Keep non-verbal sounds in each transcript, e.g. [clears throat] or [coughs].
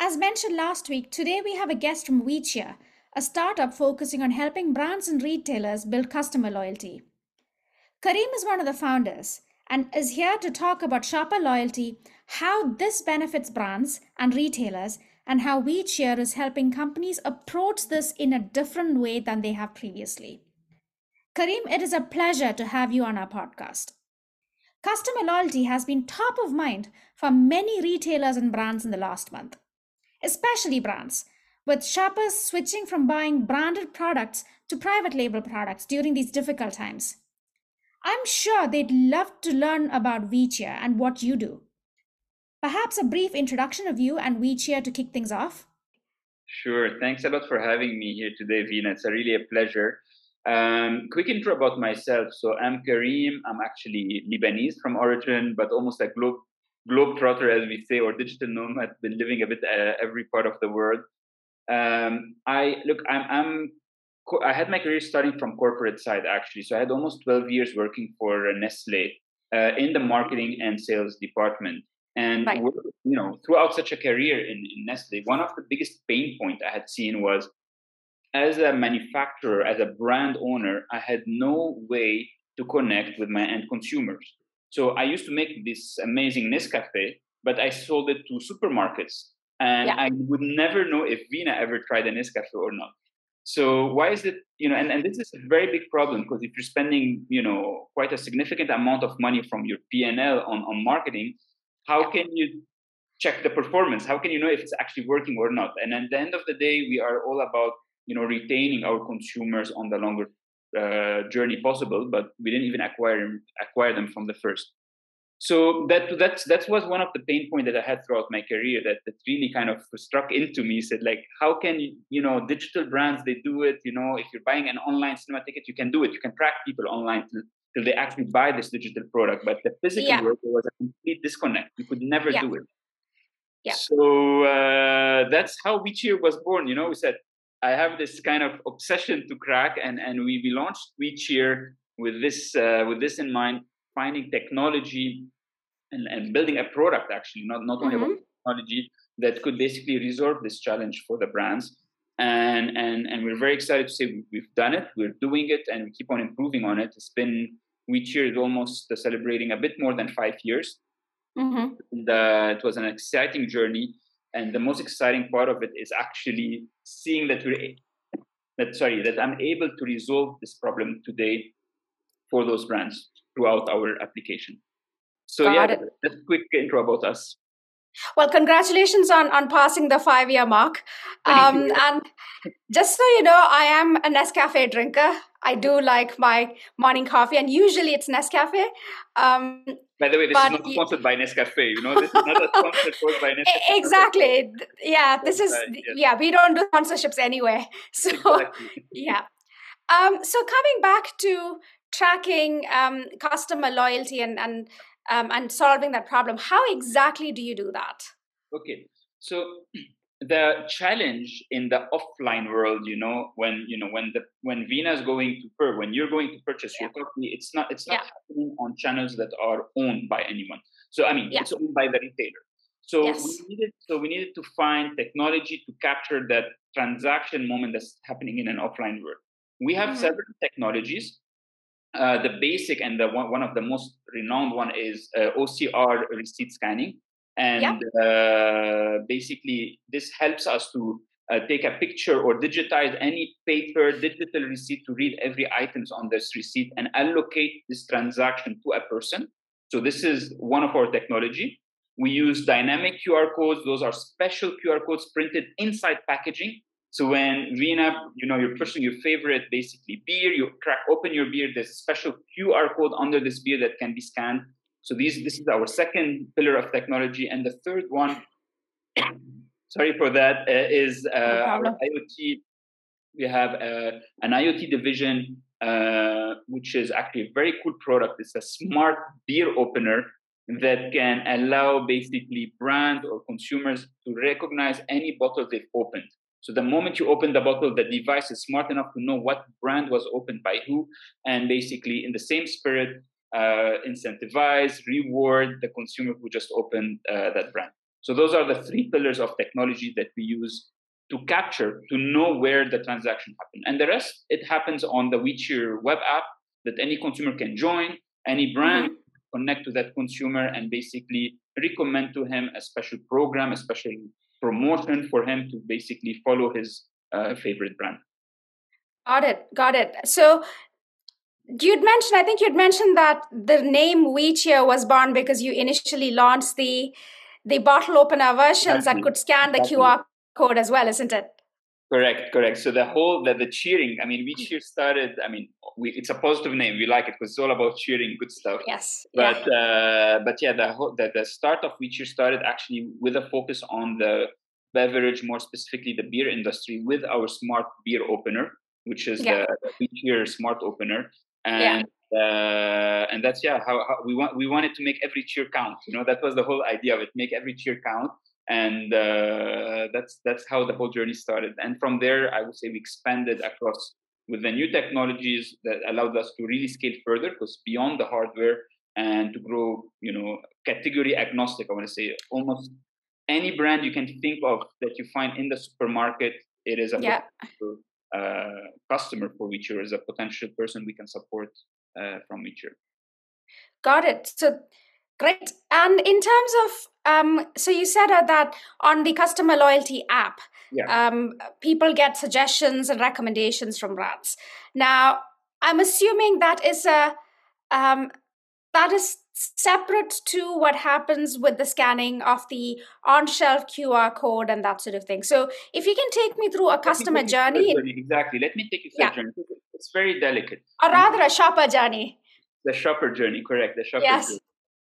As mentioned last week, today we have a guest from WeCheer, a startup focusing on helping brands and retailers build customer loyalty. Karim is one of the founders and is here to talk about shopper loyalty, how this benefits brands and retailers, and how WeCheer is helping companies approach this in a different way than they have previously. Karim, it is a pleasure to have you on our podcast. Customer loyalty has been top of mind for many retailers and brands in the last month, especially brands, with shoppers switching from buying branded products to private label products during these difficult times. I'm sure they'd love to learn about WeCheer and what you do. Perhaps a brief introduction of you and WeCheer to kick things off? Sure. Thanks a lot for having me here today, Vina. It's a really a pleasure. Um, quick intro about myself. So I'm Karim. I'm actually Lebanese from origin, but almost a globe globetrotter, as we say, or digital nomad. Been living a bit uh, every part of the world. Um, I look. I'm, I'm. I had my career starting from corporate side actually. So I had almost 12 years working for Nestle uh, in the marketing and sales department. And right. you know, throughout such a career in, in Nestle, one of the biggest pain point I had seen was as a manufacturer, as a brand owner, I had no way to connect with my end consumers. So I used to make this amazing Nescafe, but I sold it to supermarkets. And yeah. I would never know if Vina ever tried a Nescafe or not. So why is it, you know, and, and this is a very big problem because if you're spending, you know, quite a significant amount of money from your P&L on, on marketing, how can you check the performance? How can you know if it's actually working or not? And at the end of the day, we are all about you know retaining our consumers on the longer uh, journey possible but we didn't even acquire acquire them from the first so that that's that was one of the pain point that i had throughout my career that, that really kind of struck into me said like how can you know digital brands they do it you know if you're buying an online cinema ticket you can do it you can track people online till, till they actually buy this digital product but the physical yeah. world was a complete disconnect you could never yeah. do it yeah. So uh, that's how WeCheer was born. You know, we said I have this kind of obsession to crack, and and we, we launched WeCheer with this uh, with this in mind, finding technology and, and building a product actually, not not only mm-hmm. about technology that could basically resolve this challenge for the brands. And and and we're very excited to say we've done it, we're doing it, and we keep on improving on it. It's been WeCheer is almost uh, celebrating a bit more than five years. Mm-hmm. And, uh, it was an exciting journey and the most exciting part of it is actually seeing that we're that sorry that i'm able to resolve this problem today for those brands throughout our application so Got yeah it. that's quick intro about us well, congratulations on on passing the five year mark. Um, and just so you know, I am a Nescafe drinker. I do like my morning coffee, and usually it's Nescafe. Um, by the way, this is not sponsored by Nescafe. You know, this is not a sponsored course by [laughs] Nescafe. Exactly. Yeah, this is yeah. We don't do sponsorships anyway. [laughs] So exactly. [laughs] yeah. Um, so coming back to tracking um, customer loyalty and and um, and solving that problem. How exactly do you do that? Okay, so [clears throat] the challenge in the offline world, you know, when you know when the when Veena is going to per when you're going to purchase yeah. your coffee, it's not it's not yeah. happening on channels that are owned by anyone. So I mean, yeah. it's owned by the retailer. So yes. we needed so we needed to find technology to capture that transaction moment that's happening in an offline world. We have mm-hmm. several technologies uh, the basic and the one, one of the most renowned one is uh, OCR receipt scanning, and uh, basically this helps us to uh, take a picture or digitize any paper digital receipt to read every items on this receipt and allocate this transaction to a person. So this is one of our technology. We use dynamic QR codes; those are special QR codes printed inside packaging so when Veena, you know, you're pushing your favorite basically beer, you crack open your beer, there's a special QR code under this beer that can be scanned. So these this is our second pillar of technology, and the third one, [coughs] sorry for that, uh, is uh, no our IoT. We have uh, an IoT division, uh, which is actually a very cool product. It's a smart beer opener that can allow basically brands or consumers to recognize any bottle they've opened. So the moment you open the bottle, the device is smart enough to know what brand was opened by who, and basically, in the same spirit, uh, incentivize, reward the consumer who just opened uh, that brand. So those are the three pillars of technology that we use to capture, to know where the transaction happened. And the rest, it happens on the WeCheer web app that any consumer can join, any brand mm-hmm. connect to that consumer and basically recommend to him a special program, a special promotion for him to basically follow his uh, favorite brand. Got it. Got it. So you'd mentioned, I think you'd mentioned that the name WeCheer was born because you initially launched the the bottle opener versions exactly. that could scan the exactly. QR code as well, isn't it? Correct, correct. So the whole the, the cheering, I mean, we cheer started. I mean, we, it's a positive name. We like it because it's all about cheering good stuff. Yes. But yeah. Uh, but yeah, the whole the, the start of WeCheer started actually with a focus on the beverage, more specifically the beer industry, with our smart beer opener, which is yeah. the, the WeCheer smart opener, and yeah. uh, and that's yeah how, how we want we wanted to make every cheer count. You know, that was the whole idea of it. Make every cheer count and uh, that's that's how the whole journey started and from there i would say we expanded across with the new technologies that allowed us to really scale further because beyond the hardware and to grow you know category agnostic i want to say almost any brand you can think of that you find in the supermarket it is a yeah. Uh, customer for WeCheer is a potential person we can support uh, from WeCheer. Got it. So Great. And in terms of, um, so you said uh, that on the customer loyalty app, yeah. um, people get suggestions and recommendations from brands. Now, I'm assuming that is a um, that is separate to what happens with the scanning of the on-shelf QR code and that sort of thing. So, if you can take me through a customer journey, journey, exactly. Let me take you through yeah. journey. It's very delicate, or rather, a shopper journey. The shopper journey, correct? The shopper yes. journey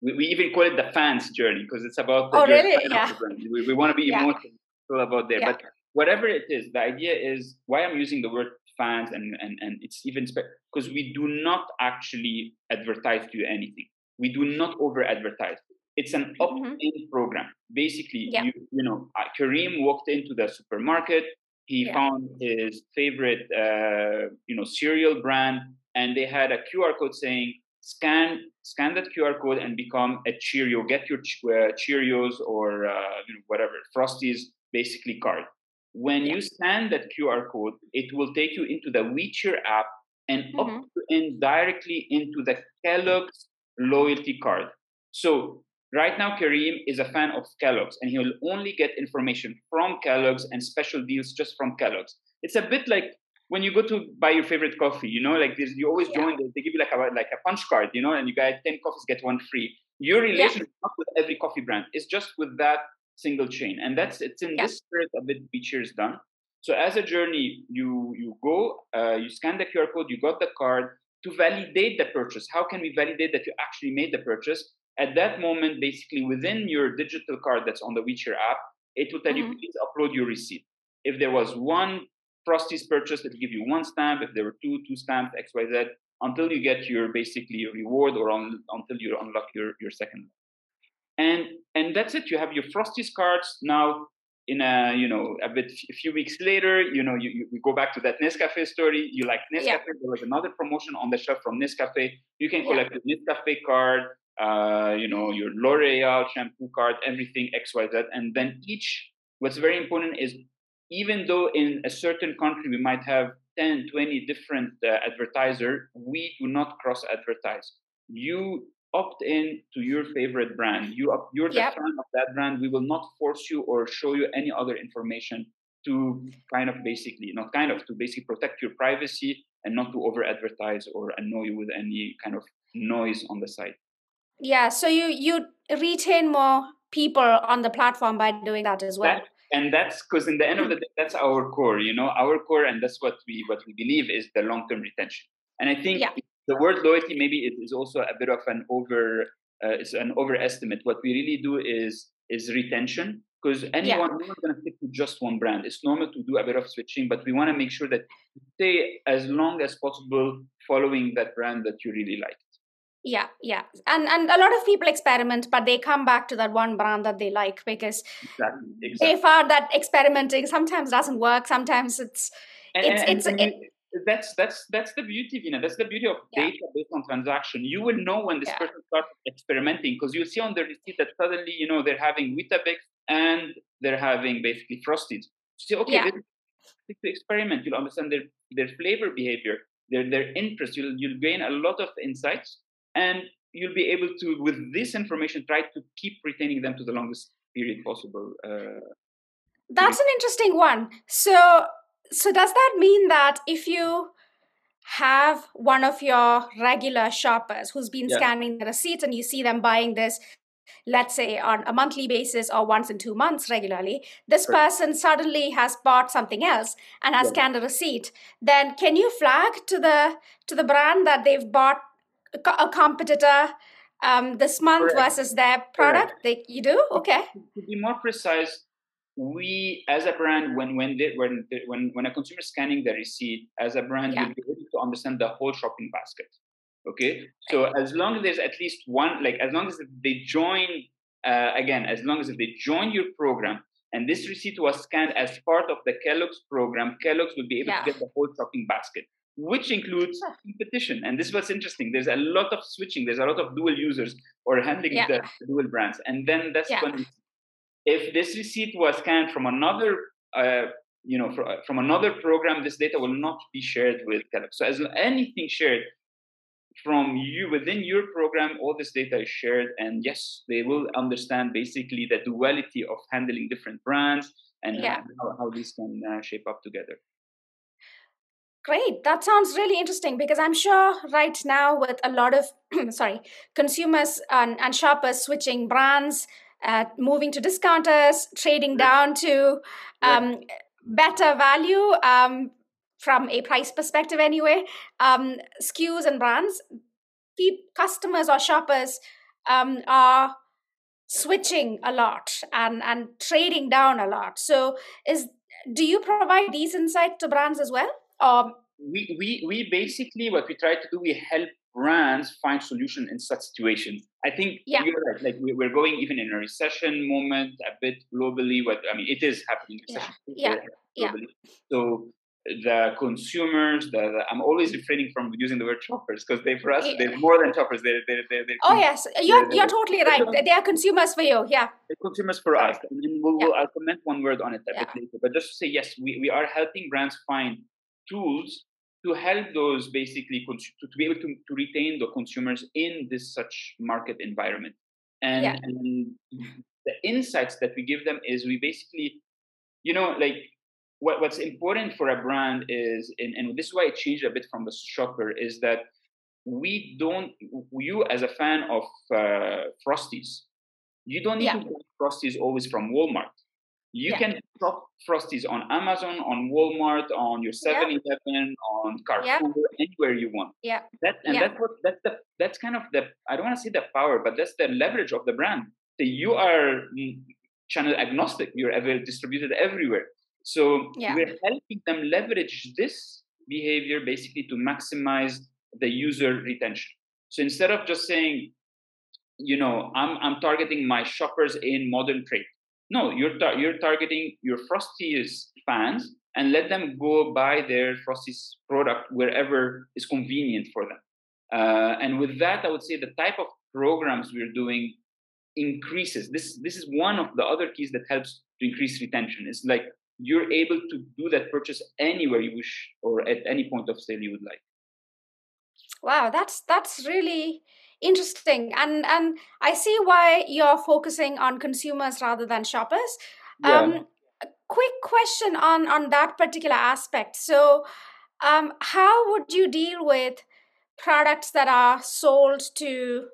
we, we even call it the fans journey because it's about the oh, really? yeah. We, we want to be yeah. emotional about there. Yeah. But whatever it is, the idea is why I'm using the word fans and, and, and it's even because we do not actually advertise to you anything. We do not over advertise. It's an mm-hmm. opt-in mm-hmm. program. Basically, yeah. you, you know, uh, Karim walked into the supermarket. He yeah. found his favorite, uh, you know, cereal brand, and they had a QR code saying scan scan that QR code and become a Cheerio. Get your uh, Cheerios or uh, you know, whatever Frosties basically card. When yeah. you scan that QR code, it will take you into the WeCheer app and mm-hmm. opt in directly into the Kellogg's loyalty card. So right now, Karim is a fan of Kellogg's, and he will only get information from Kellogg's and special deals just from Kellogg's. It's a bit like when you go to buy your favorite coffee, you know, like this you always yeah. join, they give you like a like a punch card, you know, and you get 10 coffees, get one free. Your relationship yeah. not with every coffee brand, it's just with that single chain. And that's it's in yeah. this spirit a bit WeCheer is done. So as a journey, you you go, uh, you scan the QR code, you got the card to validate the purchase. How can we validate that you actually made the purchase? At that moment, basically within your digital card that's on the WeCheer app, it will tell mm-hmm. you please upload your receipt. If there was one Frosties purchase it'll give you one stamp. If there were two, two stamps, X, Y, Z, until you get your basically reward or on, until you unlock your, your second. And and that's it. You have your Frosties cards now. In a you know a bit a few weeks later, you know you, you go back to that Nescafe story. You like Nescafe. Yeah. There was another promotion on the shelf from Nescafe. You can collect yeah. the Nescafe card. Uh, you know your L'Oreal shampoo card, everything X Y Z, and then each. What's very important is even though in a certain country we might have 10 20 different uh, advertiser we do not cross advertise you opt in to your favorite brand. You you're the yep. fan of that brand. We will not force you or show you any other information to kind of basically not kind of to basically protect your privacy and not to over advertise or annoy you with any kind of noise on the site. Yeah so you you retain more people on the platform by doing that as well. That, and that's because in the end of the day [laughs] that's our core you know? Our core and that's what we what we believe is the long term retention. And i think yeah. The word loyalty maybe it is also a bit of an over uh, it's an overestimate what we really do is is retention because anyone yeah. no one's going to stick to just one brand it's normal to do a bit of switching but we want to make sure that you stay as long as possible following that brand that you really like yeah yeah and and a lot of people experiment but they come back to that one brand that they like because exactly, exactly. they found that experimenting sometimes doesn't work sometimes it's and, it's and, it's and it, that's that's that's the beauty vina that's the beauty of yeah. data based on transaction you will know when this yeah. person starts experimenting because you see on the receipt that suddenly you know they're having weetabix and they're having basically frosties. see okay, Yeah. this to experiment. You'll understand their their flavor behavior, their their interest. You'll you'll gain a lot of insights, and you'll be able to, with this information, try to keep retaining them to the longest period possible. Uh, That's an interesting one. So, so does that mean that if you have one of your regular shoppers who's been Yeah. scanning the receipts and you see them buying this, let's say on a monthly basis or once in two months regularly, this Correct. person suddenly has bought something else and has Yeah. scanned a receipt, then can you flag to the to the brand that they've bought a a competitor um, this month Correct. versus their product? They, you do? Okay. to be more precise, we as a brand, when when they, when they, when when a consumer is scanning the receipt, as a brand, Yeah. you'll be able to understand the whole shopping basket. Okay, so as long as there's at least one, like as long as they join, uh, again, as long as they join your program and this receipt was scanned as part of the Kellogg's program, Kellogg's will be able Yeah. to get the whole shopping basket, which includes competition. And this was interesting. There's a lot of switching. There's a lot of dual users or handling Yeah. the dual brands, and then that's when if this receipt was scanned from another uh, you know fr- from another program this data will not be shared with Kellogg. so as anything shared from you within your program all this data is shared and yes they will understand basically the duality of handling different brands and Yeah. how, how these can uh, shape up together Great. That sounds really interesting because I'm sure right now with a lot of [clears throat] sorry consumers and, and shoppers switching brands, uh, moving to discounters, trading down to um, better value um, from a price perspective anyway. Um, SKUs and brands, customers or shoppers um, are switching a lot and and trading down a lot. So is do you provide these insights to brands as well? Or we, we, we basically what we try to do we help brands find solution in such situations i think Yeah. you're right like we, we're going even in a recession moment a bit globally what i mean it is happening Yeah. Yeah. Yeah. so the consumers the, the- i'm always refraining from using the word shoppers because they for us Yeah. they're more than shoppers they're they're, they're, they're oh yes, you're you're totally right. They are consumers for you. Yeah. consumers for us. And we'll, we'll, I'll comment one word on it a bit later. But just to say, yes, we, we are helping brands find tools to help those basically to, to be able to, to retain the consumers in this such market environment. And, Yeah. and the insights that we give them is we basically, you know, like what, what's important for a brand is, and, and this is why it changed a bit from the shopper, is that we don't, you as a fan of uh, Frosties, you don't need Yeah. to buy Frosties always from Walmart. You Yeah. can shop Frosties on Amazon, on Walmart, on your Yeah. 7-Eleven, on Carrefour, Yeah. anywhere you want. Yeah. That and that's what that's the that's kind of the I don't want to say the power, but that's the leverage of the brand. So you are mm, channel agnostic. You're distributed everywhere. So we're helping them leverage this behavior basically to maximize the user retention. So instead of just saying, you know, I'm I'm targeting my shoppers in modern trade. No, you're tar- you're targeting your Frosties fans and let them go buy their Frosties product wherever is convenient for them. Uh, and with that, I would say the type of programs we're doing increases. This this is one of the other keys that helps to increase retention. It's like you're able to do that purchase anywhere you wish or at any point of sale you would like. Wow, that's that's really interesting, and and I see why you're focusing on consumers rather than shoppers. Yeah. Um, quick question on on that particular aspect. So, um, how would you deal with products that are sold to,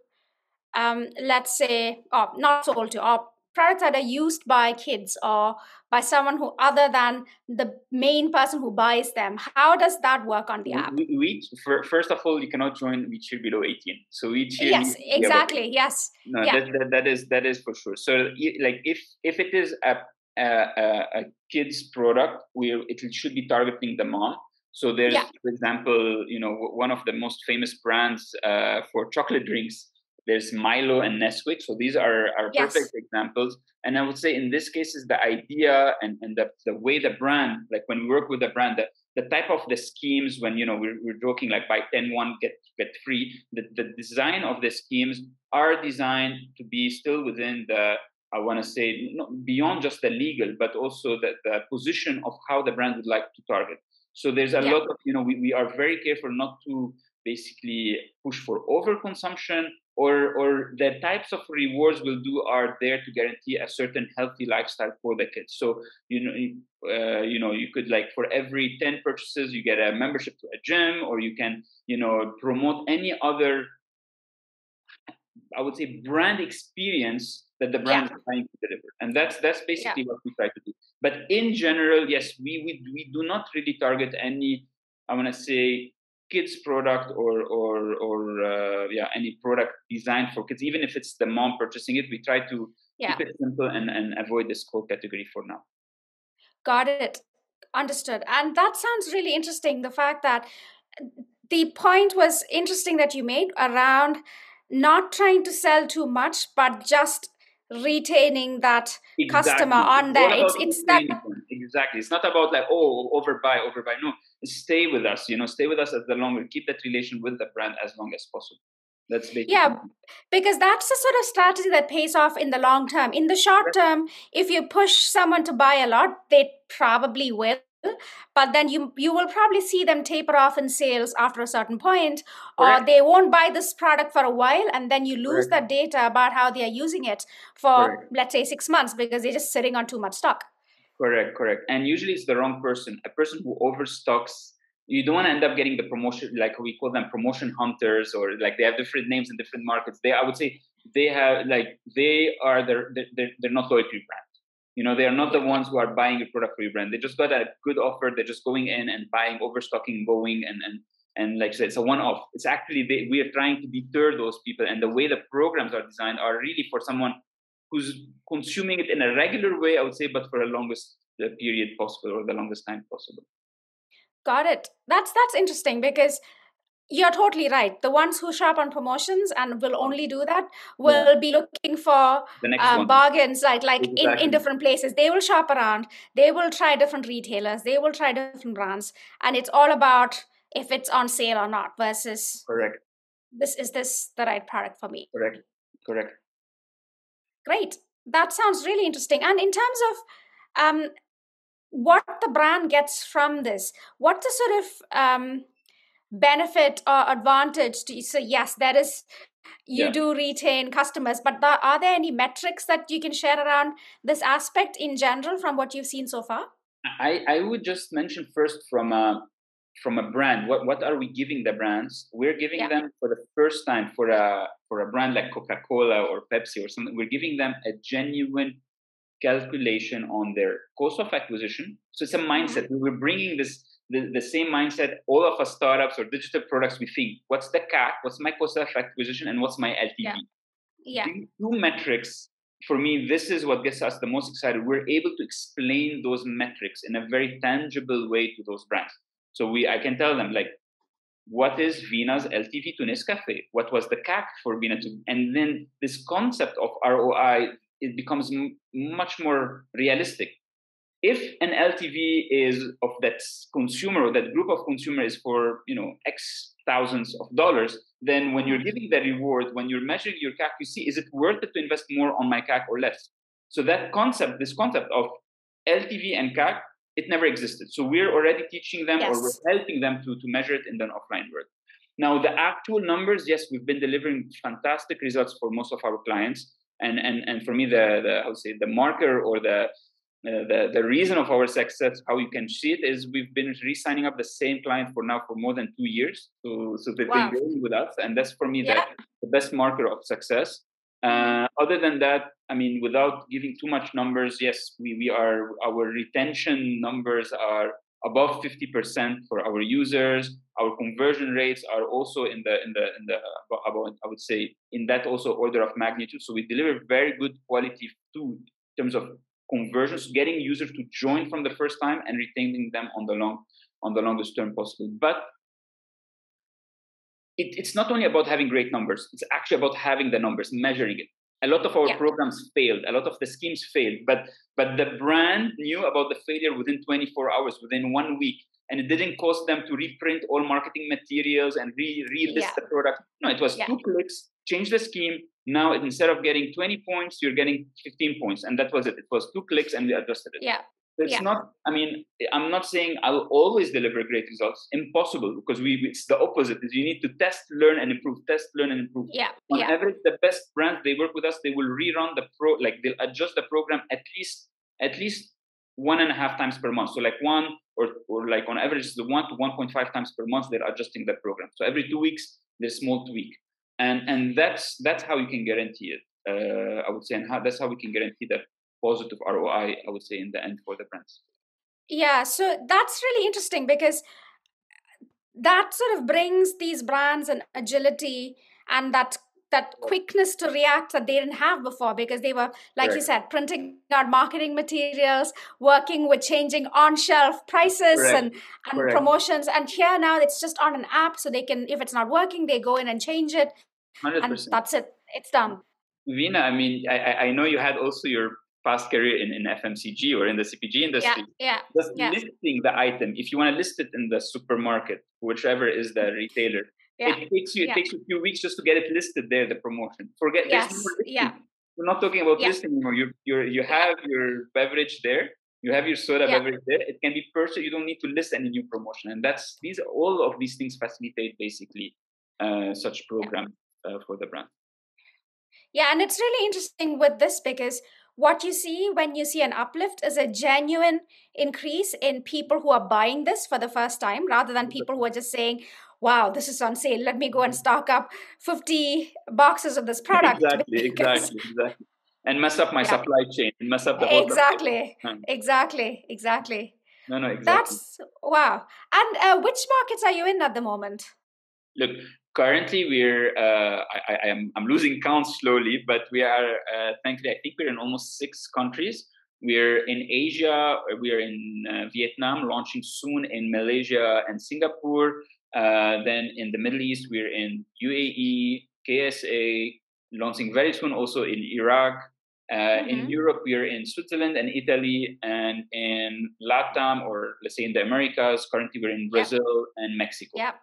um, let's say, or not sold to, or products that are used by kids or by someone who other than the main person who buys them? How does that work on the app? We, we, first of all, you cannot join WeCheer below 18. So WeCheer. Yes, needs to be exactly. Yes. No, Yeah. that, that, that is that is for sure. So, like, if if it is a a, a, a kid's product, we it should be targeting the mom. So there's, Yeah. for example, you know, one of the most famous brands uh, for chocolate drinks. There's Milo and Nesquik. So these are are Yes. perfect examples. And I would say in this case is the idea and, and the, the way the brand, like when we work with the brand, the, the type of the schemes when you know we're, we're joking like buy 10 1 get get free the, the design of the schemes are designed to be still within the I want to say beyond just the legal, but also the, the position of how the brand would like to target. So there's a yeah. lot of, you know, we, we are very careful not to basically push for overconsumption or, or the types of rewards we'll do are there to guarantee a certain healthy lifestyle for the kids. So, you know, uh, you know, you could like for every 10 purchases, you get a membership to a gym or you can, you know, promote any other I would say brand experience that the brand yeah. is trying to deliver, and that's that's basically yeah. what we try to do. But in general, yes, we we we do not really target any. I want to say kids product or or or uh, yeah any product designed for kids even if it's the mom purchasing it we try to yeah. keep it simple and, and avoid this core category for now got it understood and that sounds really interesting the fact that the point was interesting that you made around not trying to sell too much, but just retaining that exactly. customer on there. It's it's that exactly. It's not about like oh overbuy, overbuy. No, stay with us. You know, stay with us as the longer. Keep that relation with the brand as long as possible. That's basically yeah, because that's the sort of strategy that pays off in the long term. In the short term, if you push someone to buy a lot, they probably will but then you you will probably see them taper off in sales after a certain point or they won't buy this product for a while and then you lose Correct. that data about how they are using it for Correct. let's say 6 months because they're just sitting on too much stock correct correct and usually it's the wrong person a person who overstocks you don't want to end up getting the promotion like we call them promotion hunters or like they have different names in different markets they i would say they have like they are the they're, they're not loyalty brand you know, they are not the ones who are buying your product for your brand. They just got a good offer. They're just going in and buying, overstocking, going and and and like I said, it's a one-off. It's actually they, we are trying to deter those people, and the way the programs are designed are really for someone who's consuming it in a regular way. I would say, but for the longest period possible or the longest time possible. Got it. That's that's interesting because you're totally right. The ones who shop on promotions and will only do that will yeah. be looking for um, bargains, like like exactly. in, in different places. They will shop around. They will try different retailers. They will try different brands, and it's all about if it's on sale or not. Versus correct. This is this the right product for me? Correct. Correct. Great. That sounds really interesting. And in terms of um, what the brand gets from this, what the sort of um, benefit or advantage to you so yes that is you yeah. do retain customers but th- are there any metrics that you can share around this aspect in general from what you've seen so far i i would just mention first from a from a brand what what are we giving the brands we're giving yeah. them for the first time for a for a brand like coca-cola or pepsi or something we're giving them a genuine calculation on their cost of acquisition so it's a mindset mm-hmm. we're bringing this the, the same mindset all of us startups or digital products we think what's the CAC, what's my cost of acquisition, and what's my LTV. Yeah. yeah. These two metrics, for me, this is what gets us the most excited. We're able to explain those metrics in a very tangible way to those brands. So we, I can tell them like, what is Vina's LTV to Nescafe? What was the CAC for Vina to? And then this concept of ROI it becomes m- much more realistic if an LTV is of that consumer or that group of consumer is for you know X thousands of dollars, then when you're giving the reward, when you're measuring your CAC, you see is it worth it to invest more on my CAC or less? So that concept, this concept of LTV and CAC, it never existed. So we're already teaching them yes. or we're helping them to, to measure it in the offline world. Now the actual numbers, yes, we've been delivering fantastic results for most of our clients. And and and for me, the the I would say the marker or the uh, the, the reason of our success, how you can see it, is we've been re-signing up the same client for now for more than two years. So, so they've wow. been going with us, and that's for me yeah. the, the best marker of success. Uh, other than that, I mean, without giving too much numbers, yes, we, we are our retention numbers are above 50% for our users. Our conversion rates are also in the in the in the about I would say in that also order of magnitude. So we deliver very good quality food in terms of conversions, getting users to join from the first time and retaining them on the long on the longest term possible. But it, it's not only about having great numbers; it's actually about having the numbers, measuring it. A lot of our yeah. programs failed. A lot of the schemes failed, but but the brand knew about the failure within 24 hours, within one week, and it didn't cost them to reprint all marketing materials and re relist yeah. the product. No, it was yeah. two clicks, change the scheme, Now instead of getting 20 points, you're getting 15 points, and that was it. It was two clicks, and we adjusted it. Yeah. It's Yeah. not. I mean, I'm not saying I will always deliver great results. Impossible, because we. It's the opposite. Is you need to test, learn, and improve. Test, learn, and improve. Yeah. On Yeah. average, the best brands they work with us, they will rerun the pro. Like they'll adjust the program at least at least one and a half times per month. So like one or or like on average, the one to 1.5 times per month they're adjusting the program. So every two weeks, there's small tweak, and and that's that's how you can guarantee it. Uh, I would say, and how, that's how we can guarantee that positive ROI. I would say in the end for the brands. Yeah, so that's really interesting because that sort of brings these brands an agility and that that quickness to react that they didn't have before because they were like you said printing out marketing materials working with changing on shelf prices Correct. and and Correct. promotions and here now it's just on an app so they can if it's not working they go in and change it Hundred and percent. that's it it's done Vina, I mean, I- I know you had also your past career in, in FMCG or in the CPG industry. yeah yeah, Just yeah. listing the item, if you want to list it in the supermarket, whichever is the retailer, yeah it takes you it Yeah. takes you a few weeks just to get it listed there, the promotion. Forget no Yes, yeah. We're not talking about listing anymore. You you you have your beverage there, you have your soda beverage there. It can be purchased. You don't need to list any new promotion, and that's these all of these things facilitate basically uh, such programs uh, for the brand. Yeah, and it's really interesting with this because what you see when you see an uplift is a genuine increase in people who are buying this for the first time rather than people who are just saying, wow, this is on sale. Let me go and stock up 50 boxes of this product. exactly, [laughs] exactly, exactly. And mess up my Yeah. supply chain and mess up the whole Exactly, exactly, exactly. No, no, exactly. That's wow. And uh, which markets are you in at the moment? Look, currently we're uh, I, I, I'm I'm losing count slowly, but we are uh, thankfully I think we're in almost six countries. We're in Asia. We're in uh, Vietnam, launching soon in Malaysia and Singapore. Uh, then in the Middle East, we're in UAE, KSA, launching very soon also in Iraq. Uh, In Mhm. Europe, we are in Switzerland and Italy, and in LATAM, or let's say in the Americas, currently we're in Brazil and Mexico. Yeah.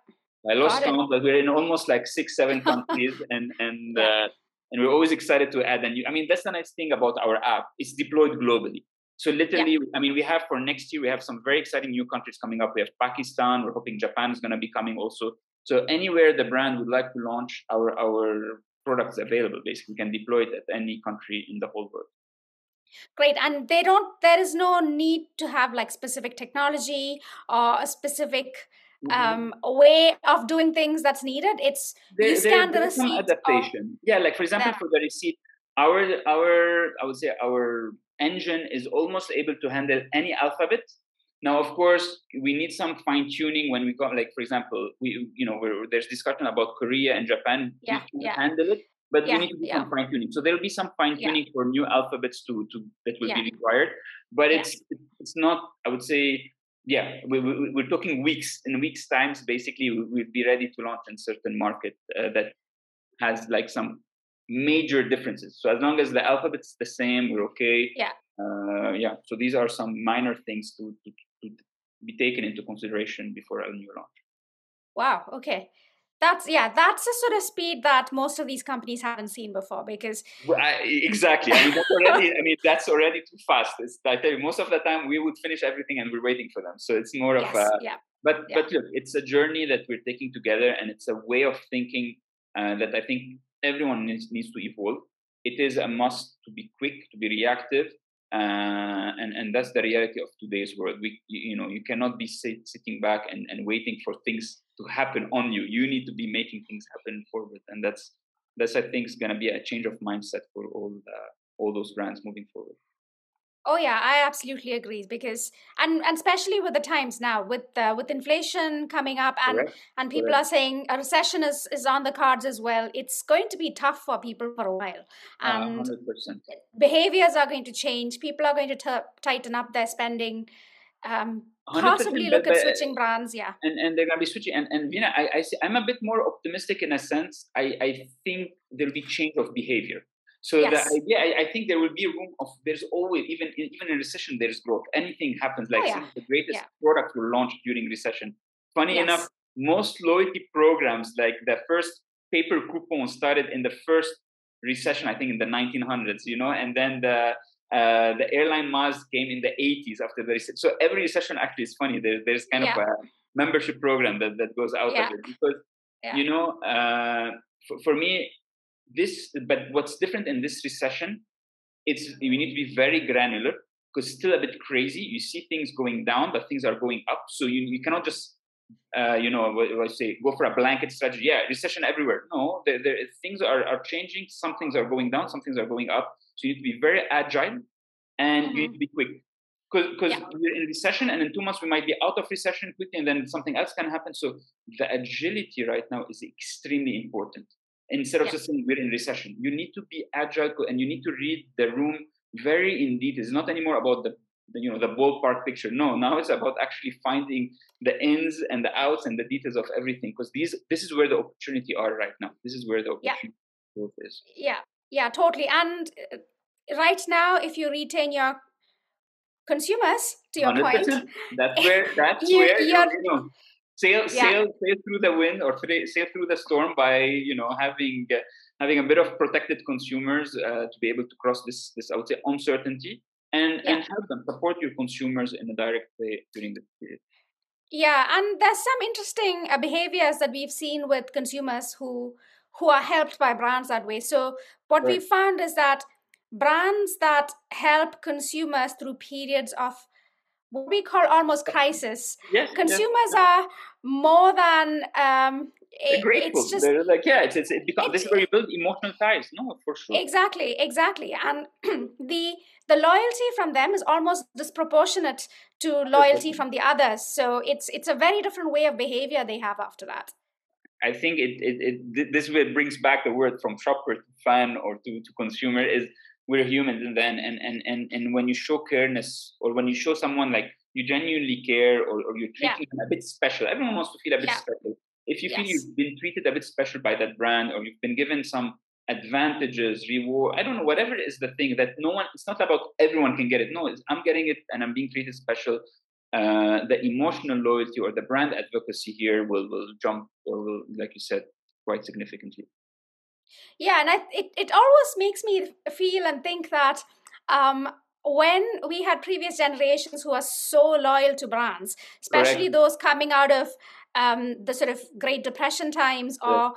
I lost count, but we're in almost like six, seven [laughs] countries, and and uh, and we're always excited to add. a new. I mean, that's the nice thing about our app; it's deployed globally. So literally, I mean, we have for next year, we have some very exciting new countries coming up. We have Pakistan. We're hoping Japan is going to be coming also. So anywhere the brand would like to launch our our products available, basically, we can deploy it at any country in the whole world. Great. And they don't, there is no need to have like specific technology or a specific um, a way of doing things that's needed. It's there, you there- scan the there's some receipt adaptation. yeah, like for example, Yeah. for the receipt, our our I would say our engine is almost able to handle any alphabet. Now, of course, we need some fine tuning when we go. Like for example, we you know we're, there's discussion about Korea and Japan. Yeah, we can yeah. handle it, but Yeah, we need to do yeah. some fine tuning. So there will be some fine tuning for new alphabets to to that will be required. But it's it's not. I would say. Yeah, we, we, we're talking weeks. In weeks' times, basically, we, we'd be ready to launch in certain market uh, that has like some major differences. So as long as the alphabet's the same, we're okay. Yeah. Uh, yeah. So these are some minor things to, to, to be taken into consideration before a new launch. wow. Okay. That's yeah. That's the sort of speed that most of these companies haven't seen before because Well, I, exactly. I mean, that's already. I mean, that's already too fast. It's, I tell you, most of the time we would finish everything and we're waiting for them. So it's more yes, of a. yeah, But Yeah. but look, it's a journey that we're taking together, and it's a way of thinking uh, that I think everyone needs needs to evolve. It is a must to be quick, to be reactive, uh, and and that's the reality of today's world. We you, you know you cannot be sit, sitting back and, and waiting for things to happen on you. You need to be making things happen forward, and that's that's I think is going to be a change of mindset for all uh, all those brands moving forward. Oh yeah, I absolutely agree because and and especially with the times now with uh, with inflation coming up and Correct? and people Correct. are saying a recession is is on the cards as well. It's going to be tough for people for a while, and percent. behaviors are going to change. People are going to t- tighten up their spending. Um, 100%, possibly look at but- switching brands. Yeah, and and they're gonna be switching. And and Vina, I, I see, I'm a bit more optimistic in a sense. I I think there'll be change of behavior. So Yes. the idea, I, I think there will be room of. There's always even even in recession there's growth. Anything happens. Like Oh, some yeah. of the greatest Yeah. products were launched during recession. Funny Yes. enough, most loyalty programs like the first paper coupon started in the first recession, I think in the 1900s, you know, and then the uh, the airline miles came in the 80s after the recession. So every recession actually is funny. There, there's kind yeah. of a membership program that, that goes out yeah. of it because, yeah. you know, uh, for, for me, this, but what's different in this recession, it's we need to be very granular because still a bit crazy. You see things going down, but things are going up. So you, you cannot just uh, you know, what, what I say, go for a blanket strategy. Yeah, recession everywhere. No, there, there, things are, are changing. Some things are going down, some things are going up. So you need to be very agile and mm-hmm. you need to be quick. Because yeah. we're in recession and in two months we might be out of recession quickly and then something else can happen. So the agility right now is extremely important. Instead of yeah. just saying we're in recession, you need to be agile and you need to read the room very in detail. It's not anymore about the the, you know the ballpark picture no now it's about actually finding the ins and the outs and the details of everything because these this is where the opportunity are right now this is where the opportunity yeah. is yeah yeah totally and uh, right now if you retain your consumers to your 100%. point that's where [laughs] that's you, where you know sail yeah. sail sail through the wind or sail through the storm by you know having uh, having a bit of protected consumers uh, to be able to cross this this I would say uncertainty and yeah. and help them support your consumers in a direct way during this period yeah and there's some interesting uh, behaviors that we've seen with consumers who who are helped by brands that way so what right. we found is that brands that help consumers through periods of what we call almost crisis yes, consumers yes. are more than um, it, grateful. It's just, They're like, yeah, it's, it's it becomes this is where you build emotional ties. No, for sure. Exactly, exactly, and [clears throat] the the loyalty from them is almost disproportionate to loyalty from the others. So it's it's a very different way of behavior they have after that. I think it, it, it this way brings back the word from shopper to fan or to, to consumer is we're humans and then and, and and and when you show careness or when you show someone like you genuinely care or, or you're treating yeah. them a bit special everyone wants to feel a bit yeah. special if you yes. feel you've been treated a bit special by that brand or you've been given some advantages reward i don't know whatever is the thing that no one it's not about everyone can get it no i'm getting it and i'm being treated special uh, the emotional loyalty or the brand advocacy here will will jump or will like you said quite significantly yeah and I, it, it always makes me feel and think that um, when we had previous generations who are so loyal to brands especially Correct. those coming out of um, the sort of Great Depression times or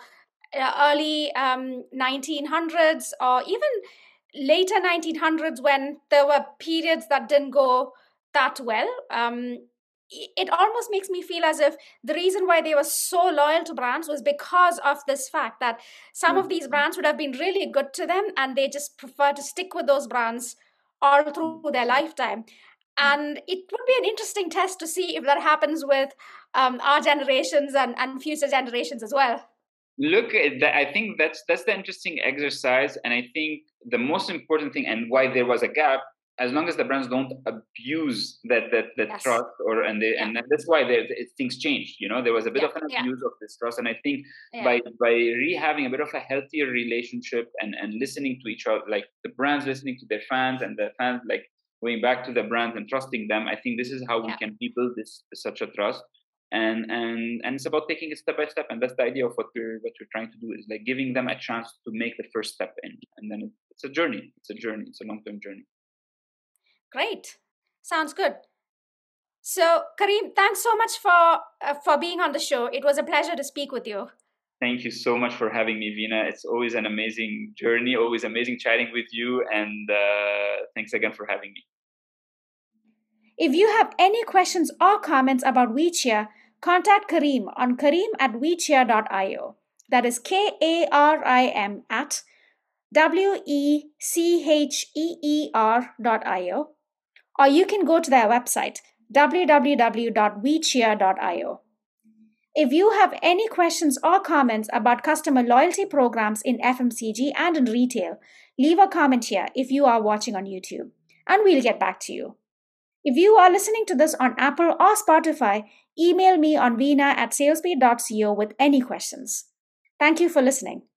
uh, early um, 1900s or even later 1900s when there were periods that didn't go that well. Um, it almost makes me feel as if the reason why they were so loyal to brands was because of this fact that some mm-hmm. of these mm-hmm. brands would have been really good to them and they just prefer to stick with those brands all through their lifetime and it would be an interesting test to see if that happens with um, our generations and, and future generations as well look i think that's that's the interesting exercise and i think the most important thing and why there was a gap as long as the brands don't abuse that that, that yes. trust or and they, yeah. and that's why things changed you know there was a bit yeah. of an abuse yeah. of this trust and i think by by rehaving a bit of a healthier relationship and and listening to each other like the brands listening to their fans and the fans like going back to the brand and trusting them i think this is how we can rebuild this such a trust and and and it's about taking it step by step and that's the idea of what we're what we're trying to do is like giving them a chance to make the first step in and then it's a journey it's a journey it's a long-term journey great sounds good so karim thanks so much for uh, for being on the show it was a pleasure to speak with you thank you so much for having me Vina. it's always an amazing journey always amazing chatting with you and uh, thanks again for having me if you have any questions or comments about WeCheer, contact Karim on karim at wecheer.io. That is K A R I M at W E C H E E R dot io. Or you can go to their website www.wecheer.io. If you have any questions or comments about customer loyalty programs in FMCG and in retail, leave a comment here if you are watching on YouTube, and we'll get back to you. If you are listening to this on Apple or Spotify, email me on veena at salesbeat.co with any questions. Thank you for listening.